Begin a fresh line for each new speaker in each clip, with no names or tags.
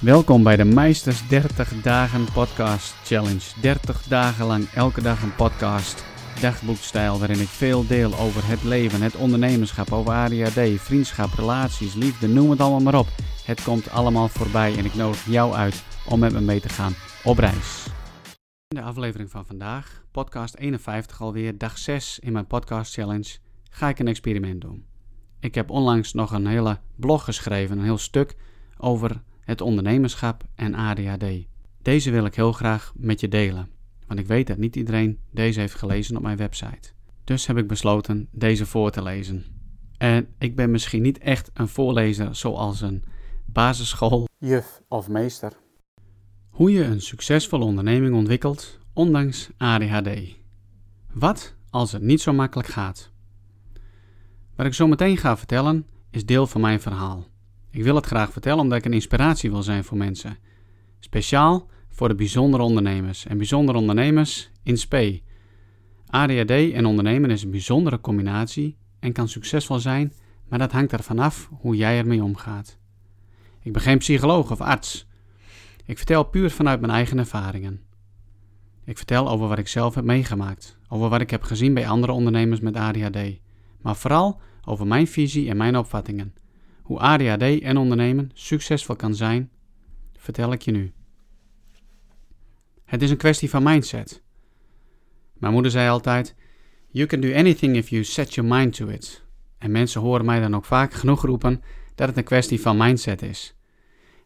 Welkom bij de Meisters 30 Dagen Podcast Challenge. 30 dagen lang elke dag een podcast, dagboekstijl waarin ik veel deel over het leven, het ondernemerschap, over ADHD, vriendschap, relaties, liefde, noem het allemaal maar op. Het komt allemaal voorbij en ik nodig jou uit om met me mee te gaan op reis. In de aflevering van vandaag, podcast 51 alweer, dag 6 in mijn podcast challenge, ga ik een experiment doen. Ik heb onlangs nog een hele blog geschreven, een heel stuk over het ondernemerschap en ADHD. Deze wil ik heel graag met je delen, want ik weet dat niet iedereen deze heeft gelezen op mijn website. Dus heb ik besloten deze voor te lezen. En ik ben misschien niet echt een voorlezer zoals een basisschool, juf of meester. Hoe je een succesvolle onderneming ontwikkelt, ondanks ADHD. Wat als het niet zo makkelijk gaat? Wat ik zo meteen ga vertellen, is deel van mijn verhaal. Ik wil het graag vertellen omdat ik een inspiratie wil zijn voor mensen. Speciaal voor de bijzondere ondernemers en bijzondere ondernemers in spe. ADHD en ondernemen is een bijzondere combinatie en kan succesvol zijn, maar dat hangt ervan af hoe jij ermee omgaat. Ik ben geen psycholoog of arts. Ik vertel puur vanuit mijn eigen ervaringen. Ik vertel over wat ik zelf heb meegemaakt, over wat ik heb gezien bij andere ondernemers met ADHD, maar vooral over mijn visie en mijn opvattingen. Hoe ADHD en ondernemen succesvol kan zijn, vertel ik je nu. Het is een kwestie van mindset. Mijn moeder zei altijd: You can do anything if you set your mind to it. En mensen horen mij dan ook vaak genoeg roepen dat het een kwestie van mindset is.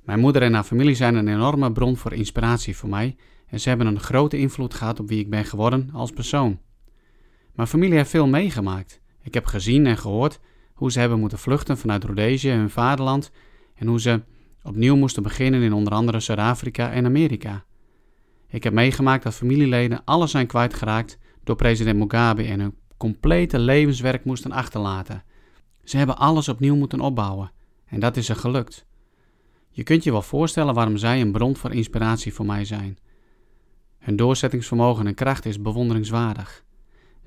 Mijn moeder en haar familie zijn een enorme bron voor inspiratie voor mij en ze hebben een grote invloed gehad op wie ik ben geworden als persoon. Mijn familie heeft veel meegemaakt. Ik heb gezien en gehoord hoe ze hebben moeten vluchten vanuit Rhodesië, hun vaderland, en hoe ze opnieuw moesten beginnen in onder andere Zuid-Afrika en Amerika. Ik heb meegemaakt dat familieleden alles zijn kwijtgeraakt door president Mugabe en hun complete levenswerk moesten achterlaten. Ze hebben alles opnieuw moeten opbouwen en dat is er gelukt. Je kunt je wel voorstellen waarom zij een bron voor inspiratie voor mij zijn. Hun doorzettingsvermogen en kracht is bewonderingswaardig.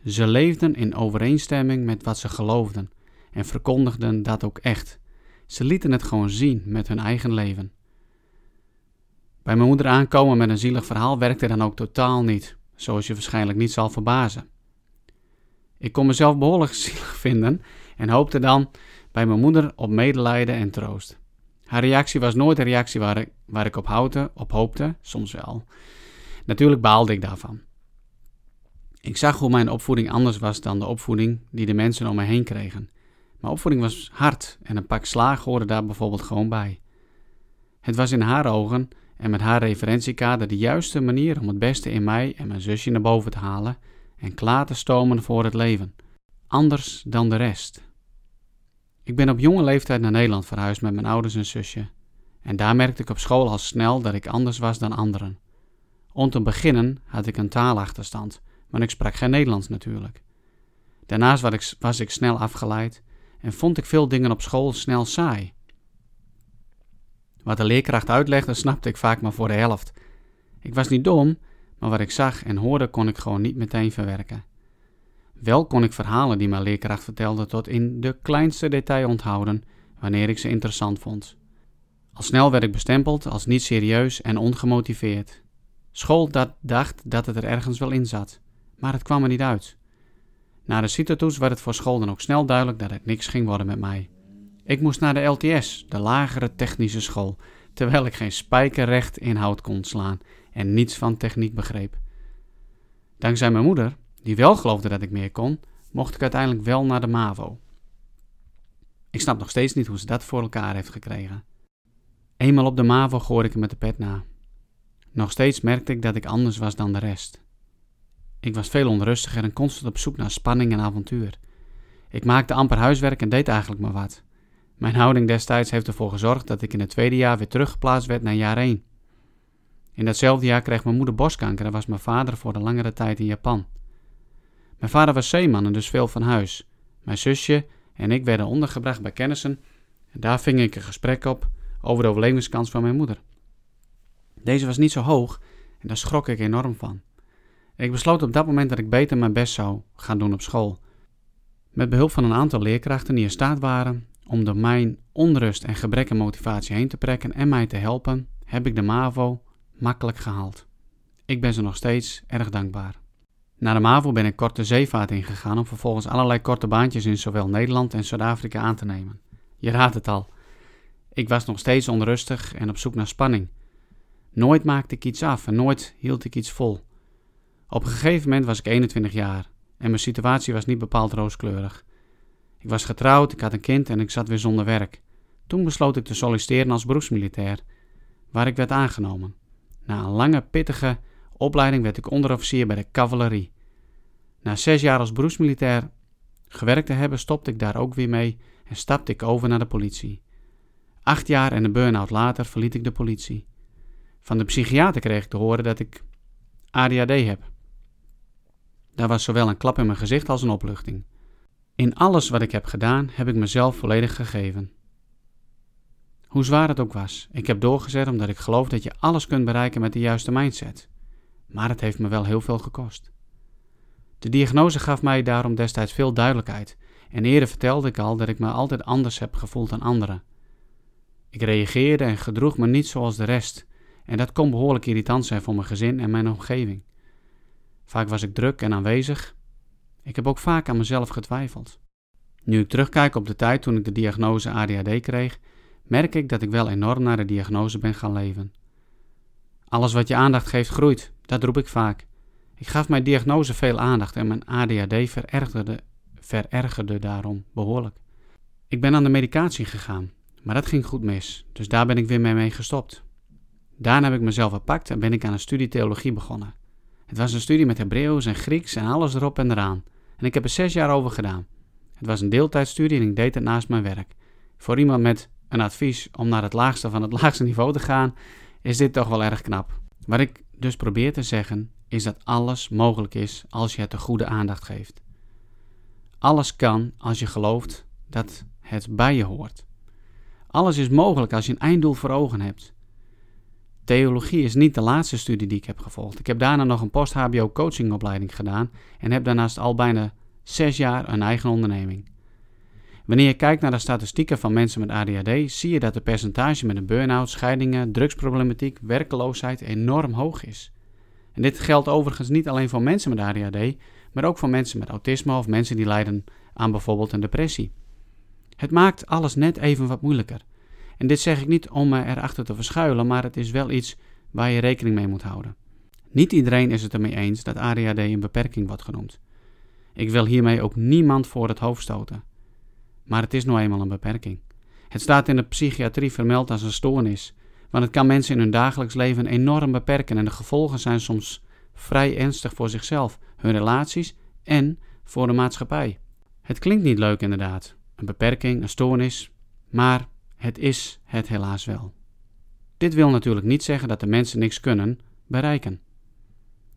Ze leefden in overeenstemming met wat ze geloofden en verkondigden dat ook echt. Ze lieten het gewoon zien met hun eigen leven. Bij mijn moeder aankomen met een zielig verhaal werkte dan ook totaal niet, zoals je waarschijnlijk niet zal verbazen. Ik kon mezelf behoorlijk zielig vinden en hoopte dan bij mijn moeder op medelijden en troost. Haar reactie was nooit een reactie waar ik, waar ik op, houden, op hoopte, soms wel. Natuurlijk baalde ik daarvan. Ik zag hoe mijn opvoeding anders was dan de opvoeding die de mensen om me heen kregen. Mijn opvoeding was hard en een pak slaag hoorde daar bijvoorbeeld gewoon bij. Het was in haar ogen en met haar referentiekader de juiste manier om het beste in mij en mijn zusje naar boven te halen en klaar te stomen voor het leven. Anders dan de rest. Ik ben op jonge leeftijd naar Nederland verhuisd met mijn ouders en zusje. En daar merkte ik op school al snel dat ik anders was dan anderen. Om te beginnen had ik een taalachterstand, want ik sprak geen Nederlands natuurlijk. Daarnaast was ik, was ik snel afgeleid en vond ik veel dingen op school snel saai. Wat de leerkracht uitlegde, snapte ik vaak maar voor de helft. Ik was niet dom, maar wat ik zag en hoorde kon ik gewoon niet meteen verwerken. Wel kon ik verhalen die mijn leerkracht vertelde tot in de kleinste detail onthouden wanneer ik ze interessant vond. Al snel werd ik bestempeld als niet serieus en ongemotiveerd. School dacht dat het er ergens wel in zat, maar het kwam er niet uit. Na de CITO-toets werd het voor school dan ook snel duidelijk dat het niks ging worden met mij. Ik moest naar de LTS, de lagere technische school, terwijl ik geen spijker recht in hout kon slaan en niets van techniek begreep. Dankzij mijn moeder, die wel geloofde dat ik meer kon, mocht ik uiteindelijk wel naar de MAVO. Ik snap nog steeds niet hoe ze dat voor elkaar heeft gekregen. Eenmaal op de MAVO gooide ik hem met de pet na. Nog steeds merkte ik dat ik anders was dan de rest. Ik was veel onrustiger en constant op zoek naar spanning en avontuur. Ik maakte amper huiswerk en deed eigenlijk maar wat. Mijn houding destijds heeft ervoor gezorgd dat ik in het tweede jaar weer teruggeplaatst werd naar jaar 1. In datzelfde jaar kreeg mijn moeder borstkanker en was mijn vader voor de langere tijd in Japan. Mijn vader was zeeman en dus veel van huis. Mijn zusje en ik werden ondergebracht bij kennissen en daar ving ik een gesprek op over de overlevingskans van mijn moeder. Deze was niet zo hoog en daar schrok ik enorm van. Ik besloot op dat moment dat ik beter mijn best zou gaan doen op school. Met behulp van een aantal leerkrachten die in staat waren om door mijn onrust en gebrek aan motivatie heen te prikken en mij te helpen, heb ik de MAVO makkelijk gehaald. Ik ben ze nog steeds erg dankbaar. Na de MAVO ben ik korte zeevaart ingegaan om vervolgens allerlei korte baantjes in zowel Nederland en Zuid-Afrika aan te nemen. Je raadt het al. Ik was nog steeds onrustig en op zoek naar spanning. Nooit maakte ik iets af en nooit hield ik iets vol. Op een gegeven moment was ik 21 jaar en mijn situatie was niet bepaald rooskleurig. Ik was getrouwd, ik had een kind en ik zat weer zonder werk. Toen besloot ik te solliciteren als beroepsmilitair, waar ik werd aangenomen. Na een lange, pittige opleiding werd ik onderofficier bij de cavalerie. Na zes jaar als beroepsmilitair gewerkt te hebben, stopte ik daar ook weer mee en stapte ik over naar de politie. Acht jaar en een burn-out later verliet ik de politie. Van de psychiater kreeg ik te horen dat ik ADHD heb. Daar was zowel een klap in mijn gezicht als een opluchting. In alles wat ik heb gedaan, heb ik mezelf volledig gegeven. Hoe zwaar het ook was, ik heb doorgezet omdat ik geloof dat je alles kunt bereiken met de juiste mindset. Maar het heeft me wel heel veel gekost. De diagnose gaf mij daarom destijds veel duidelijkheid en eerder vertelde ik al dat ik me altijd anders heb gevoeld dan anderen. Ik reageerde en gedroeg me niet zoals de rest en dat kon behoorlijk irritant zijn voor mijn gezin en mijn omgeving. Vaak was ik druk en aanwezig. Ik heb ook vaak aan mezelf getwijfeld. Nu ik terugkijk op de tijd toen ik de diagnose ADHD kreeg, merk ik dat ik wel enorm naar de diagnose ben gaan leven. Alles wat je aandacht geeft groeit, dat roep ik vaak. Ik gaf mijn diagnose veel aandacht en mijn ADHD verergerde, verergerde daarom behoorlijk. Ik ben aan de medicatie gegaan, maar dat ging goed mis, dus daar ben ik weer mee gestopt. Daarna heb ik mezelf gepakt en ben ik aan een studie theologie begonnen. Het was een studie met Hebreeuws en Grieks en alles erop en eraan. En ik heb er zes jaar over gedaan. Het was een deeltijdstudie en ik deed het naast mijn werk. Voor iemand met een advies om naar het laagste van het laagste niveau te gaan, is dit toch wel erg knap. Wat ik dus probeer te zeggen, is dat alles mogelijk is als je het de goede aandacht geeft. Alles kan als je gelooft dat het bij je hoort. Alles is mogelijk als je een einddoel voor ogen hebt. Theologie is niet de laatste studie die ik heb gevolgd. Ik heb daarna nog een post-HBO coachingopleiding gedaan en heb daarnaast al bijna zes jaar een eigen onderneming. Wanneer je kijkt naar de statistieken van mensen met ADHD, zie je dat de percentage met een burn-out, scheidingen, drugsproblematiek, werkeloosheid enorm hoog is. En dit geldt overigens niet alleen voor mensen met ADHD, maar ook voor mensen met autisme of mensen die lijden aan bijvoorbeeld een depressie. Het maakt alles net even wat moeilijker. En dit zeg ik niet om me erachter te verschuilen, maar het is wel iets waar je rekening mee moet houden. Niet iedereen is het ermee eens dat ADHD een beperking wordt genoemd. Ik wil hiermee ook niemand voor het hoofd stoten. Maar het is nou eenmaal een beperking. Het staat in de psychiatrie vermeld als een stoornis, want het kan mensen in hun dagelijks leven enorm beperken en de gevolgen zijn soms vrij ernstig voor zichzelf, hun relaties en voor de maatschappij. Het klinkt niet leuk inderdaad, een beperking, een stoornis, maar het is het helaas wel. Dit wil natuurlijk niet zeggen dat de mensen niks kunnen bereiken.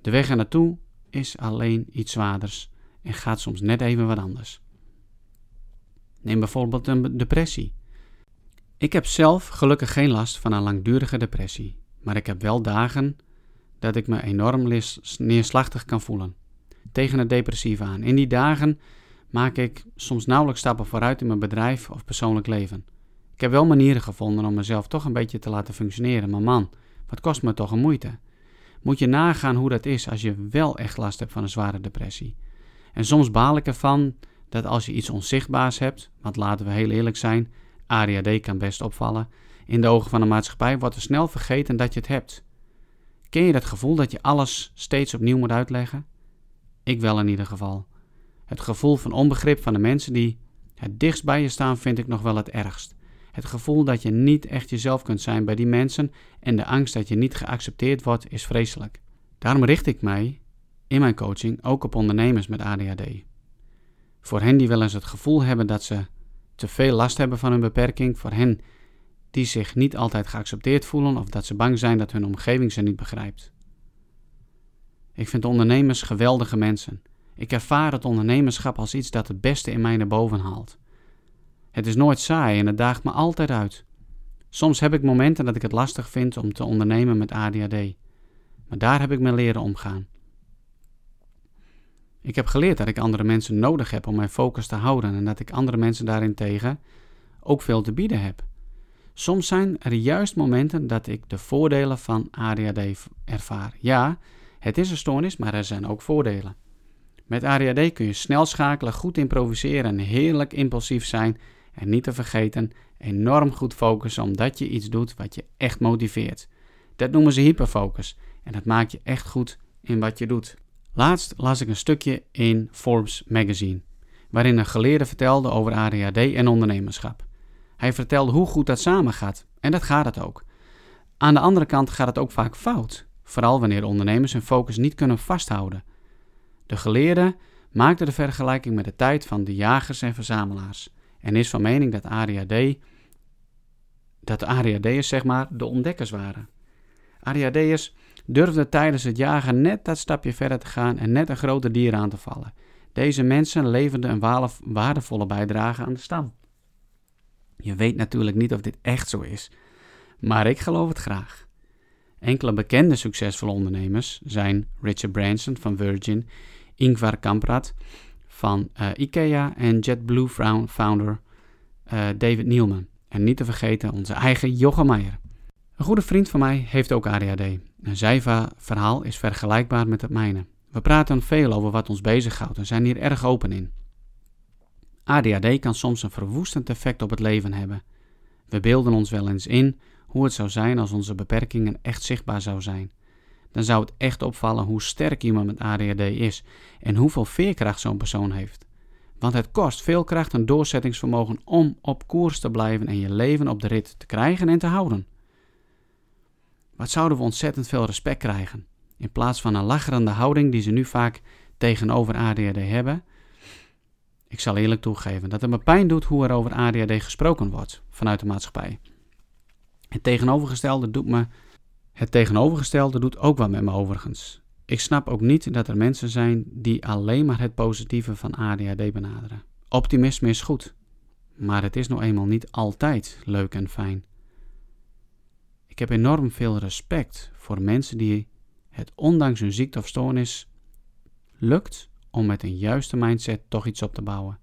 De weg er naartoe is alleen iets zwaarders en gaat soms net even wat anders. Neem bijvoorbeeld een depressie. Ik heb zelf gelukkig geen last van een langdurige depressie, maar ik heb wel dagen dat ik me enorm neerslachtig kan voelen. Tegen het depressieve aan. In die dagen maak ik soms nauwelijks stappen vooruit in mijn bedrijf of persoonlijk leven. Ik heb wel manieren gevonden om mezelf toch een beetje te laten functioneren, maar man, wat kost me toch een moeite. Moet je nagaan hoe dat is als je wel echt last hebt van een zware depressie. En soms baal ik ervan dat als je iets onzichtbaars hebt, want laten we heel eerlijk zijn, ADHD kan best opvallen, in de ogen van de maatschappij wordt er snel vergeten dat je het hebt. Ken je dat gevoel dat je alles steeds opnieuw moet uitleggen? Ik wel in ieder geval. Het gevoel van onbegrip van de mensen die het dichtst bij je staan vind ik nog wel het ergst. Het gevoel dat je niet echt jezelf kunt zijn bij die mensen en de angst dat je niet geaccepteerd wordt is vreselijk. Daarom richt ik mij in mijn coaching ook op ondernemers met ADHD. Voor hen die wel eens het gevoel hebben dat ze te veel last hebben van hun beperking, voor hen die zich niet altijd geaccepteerd voelen of dat ze bang zijn dat hun omgeving ze niet begrijpt. Ik vind ondernemers geweldige mensen. Ik ervaar het ondernemerschap als iets dat het beste in mij naar boven haalt. Het is nooit saai en het daagt me altijd uit. Soms heb ik momenten dat ik het lastig vind om te ondernemen met ADHD. Maar daar heb ik mee leren omgaan. Ik heb geleerd dat ik andere mensen nodig heb om mijn focus te houden en dat ik andere mensen daarin tegen ook veel te bieden heb. Soms zijn er juist momenten dat ik de voordelen van ADHD ervaar. Ja, het is een stoornis, maar er zijn ook voordelen. Met ADHD kun je snel schakelen, goed improviseren en heerlijk impulsief zijn. En niet te vergeten, enorm goed focussen omdat je iets doet wat je echt motiveert. Dat noemen ze hyperfocus en dat maakt je echt goed in wat je doet. Laatst las ik een stukje in Forbes magazine, waarin een geleerde vertelde over ADHD en ondernemerschap. Hij vertelde hoe goed dat samengaat en dat gaat het ook. Aan de andere kant gaat het ook vaak fout, vooral wanneer ondernemers hun focus niet kunnen vasthouden. De geleerde maakte de vergelijking met de tijd van de jagers en verzamelaars en is van mening dat ADHD dat de ADHD'ers zeg maar de ontdekkers waren. ADHD'ers durfden tijdens het jagen net dat stapje verder te gaan en net een groter dier aan te vallen. Deze mensen leverden een waardevolle bijdrage aan de stam. Je weet natuurlijk niet of dit echt zo is, maar ik geloof het graag. Enkele bekende succesvolle ondernemers zijn Richard Branson van Virgin, Ingvar Kamprad van uh, IKEA en JetBlue founder uh, David Neilman. En niet te vergeten onze eigen Jochem Meijer. Een goede vriend van mij heeft ook ADHD. Zijn verhaal is vergelijkbaar met het mijne. We praten veel over wat ons bezighoudt en zijn hier erg open in. ADHD kan soms een verwoestend effect op het leven hebben. We beelden ons wel eens in hoe het zou zijn als onze beperkingen echt zichtbaar zou zijn. Dan zou het echt opvallen hoe sterk iemand met ADHD is en hoeveel veerkracht zo'n persoon heeft. Want het kost veel kracht en doorzettingsvermogen om op koers te blijven en je leven op de rit te krijgen en te houden. Wat zouden we ontzettend veel respect krijgen, in plaats van een lacherende houding die ze nu vaak tegenover ADHD hebben. Ik zal eerlijk toegeven dat het me pijn doet hoe er over ADHD gesproken wordt vanuit de maatschappij. Het tegenovergestelde doet me. Het tegenovergestelde doet ook wat met me overigens. Ik snap ook niet dat er mensen zijn die alleen maar het positieve van ADHD benaderen. Optimisme is goed, maar het is nou eenmaal niet altijd leuk en fijn. Ik heb enorm veel respect voor mensen die het ondanks hun ziekte of stoornis lukt om met een juiste mindset toch iets op te bouwen.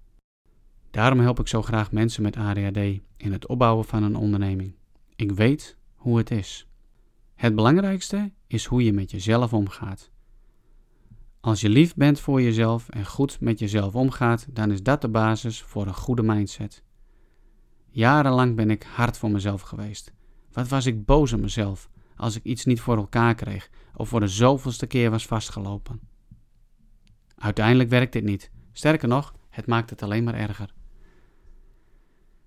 Daarom help ik zo graag mensen met ADHD in het opbouwen van een onderneming. Ik weet hoe het is. Het belangrijkste is hoe je met jezelf omgaat. Als je lief bent voor jezelf en goed met jezelf omgaat, dan is dat de basis voor een goede mindset. Jarenlang ben ik hard voor mezelf geweest. Wat was ik boos op mezelf als ik iets niet voor elkaar kreeg of voor de zoveelste keer was vastgelopen. Uiteindelijk werkt dit niet. Sterker nog, het maakt het alleen maar erger.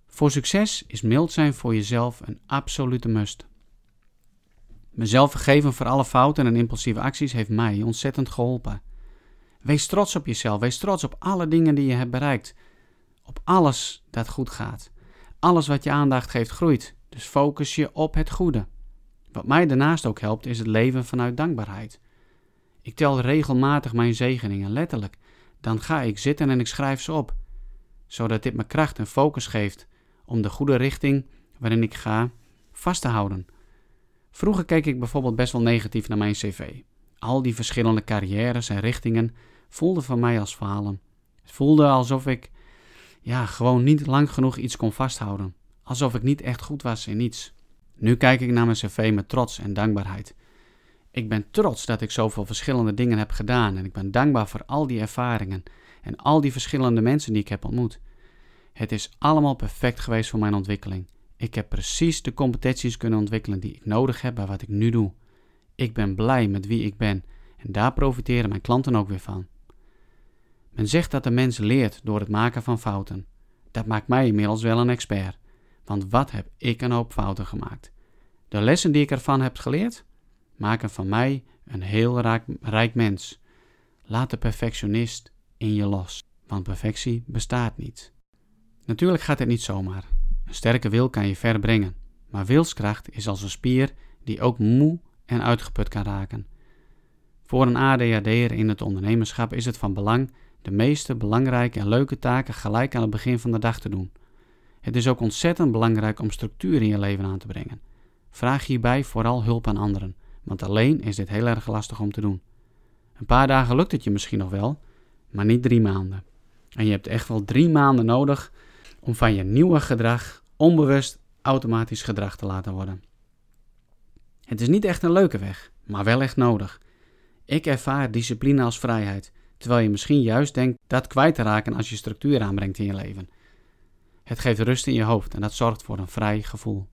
Voor succes is mild zijn voor jezelf een absolute must. Mezelf vergeven voor alle fouten en impulsieve acties heeft mij ontzettend geholpen. Wees trots op jezelf. Wees trots op alle dingen die je hebt bereikt. Op alles dat goed gaat. Alles wat je aandacht geeft groeit. Dus focus je op het goede. Wat mij daarnaast ook helpt is het leven vanuit dankbaarheid. Ik tel regelmatig mijn zegeningen, letterlijk. Dan ga ik zitten en ik schrijf ze op, zodat dit me kracht en focus geeft om de goede richting waarin ik ga vast te houden. Vroeger keek ik bijvoorbeeld best wel negatief naar mijn cv. Al die verschillende carrières en richtingen voelden voor mij als falen. Het voelde alsof ik ja, gewoon niet lang genoeg iets kon vasthouden. Alsof ik niet echt goed was in iets. Nu kijk ik naar mijn cv met trots en dankbaarheid. Ik ben trots dat ik zoveel verschillende dingen heb gedaan en ik ben dankbaar voor al die ervaringen en al die verschillende mensen die ik heb ontmoet. Het is allemaal perfect geweest voor mijn ontwikkeling. Ik heb precies de competenties kunnen ontwikkelen die ik nodig heb bij wat ik nu doe. Ik ben blij met wie ik ben en daar profiteren mijn klanten ook weer van. Men zegt dat de mens leert door het maken van fouten. Dat maakt mij inmiddels wel een expert. Want wat heb ik een hoop fouten gemaakt? De lessen die ik ervan heb geleerd, maken van mij een heel rijk, mens. Laat de perfectionist in je los, want perfectie bestaat niet. Natuurlijk gaat het niet zomaar. Een sterke wil kan je ver brengen, maar wilskracht is als een spier die ook moe en uitgeput kan raken. Voor een ADHD'er in het ondernemerschap is het van belang de meeste belangrijke en leuke taken gelijk aan het begin van de dag te doen. Het is ook ontzettend belangrijk om structuur in je leven aan te brengen. Vraag hierbij vooral hulp aan anderen, want alleen is dit heel erg lastig om te doen. Een paar dagen lukt het je misschien nog wel, maar niet drie maanden. En je hebt echt wel drie maanden nodig om van je nieuwe gedrag onbewust automatisch gedrag te laten worden. Het is niet echt een leuke weg, maar wel echt nodig. Ik ervaar discipline als vrijheid, terwijl je misschien juist denkt dat kwijt te raken als je structuur aanbrengt in je leven. Het geeft rust in je hoofd en dat zorgt voor een vrij gevoel.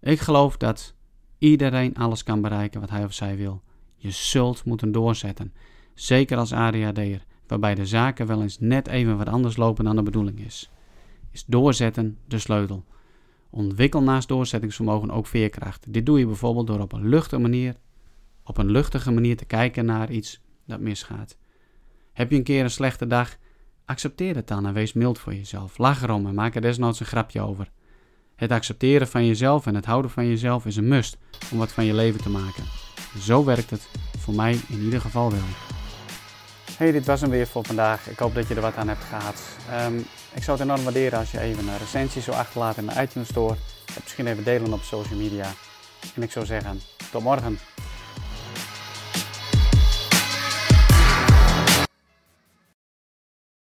Ik geloof dat iedereen alles kan bereiken wat hij of zij wil. Je zult moeten doorzetten, zeker als ADHD'er, waarbij de zaken wel eens net even wat anders lopen dan de bedoeling is. Is doorzetten de sleutel. Ontwikkel naast doorzettingsvermogen ook veerkracht. Dit doe je bijvoorbeeld door op een luchtige manier, op een luchtige manier te kijken naar iets dat misgaat. Heb je een keer een slechte dag? Accepteer het dan en wees mild voor jezelf. Lach erom en maak er desnoods een grapje over. Het accepteren van jezelf en het houden van jezelf is een must om wat van je leven te maken. Zo werkt het voor mij in ieder geval wel. Hey, dit was hem weer voor vandaag. Ik hoop dat je er wat aan hebt gehad. Um, ik zou het enorm waarderen als je even een recensie zou achterlaten in de iTunes Store. En misschien even delen op social media. En ik zou zeggen, tot morgen.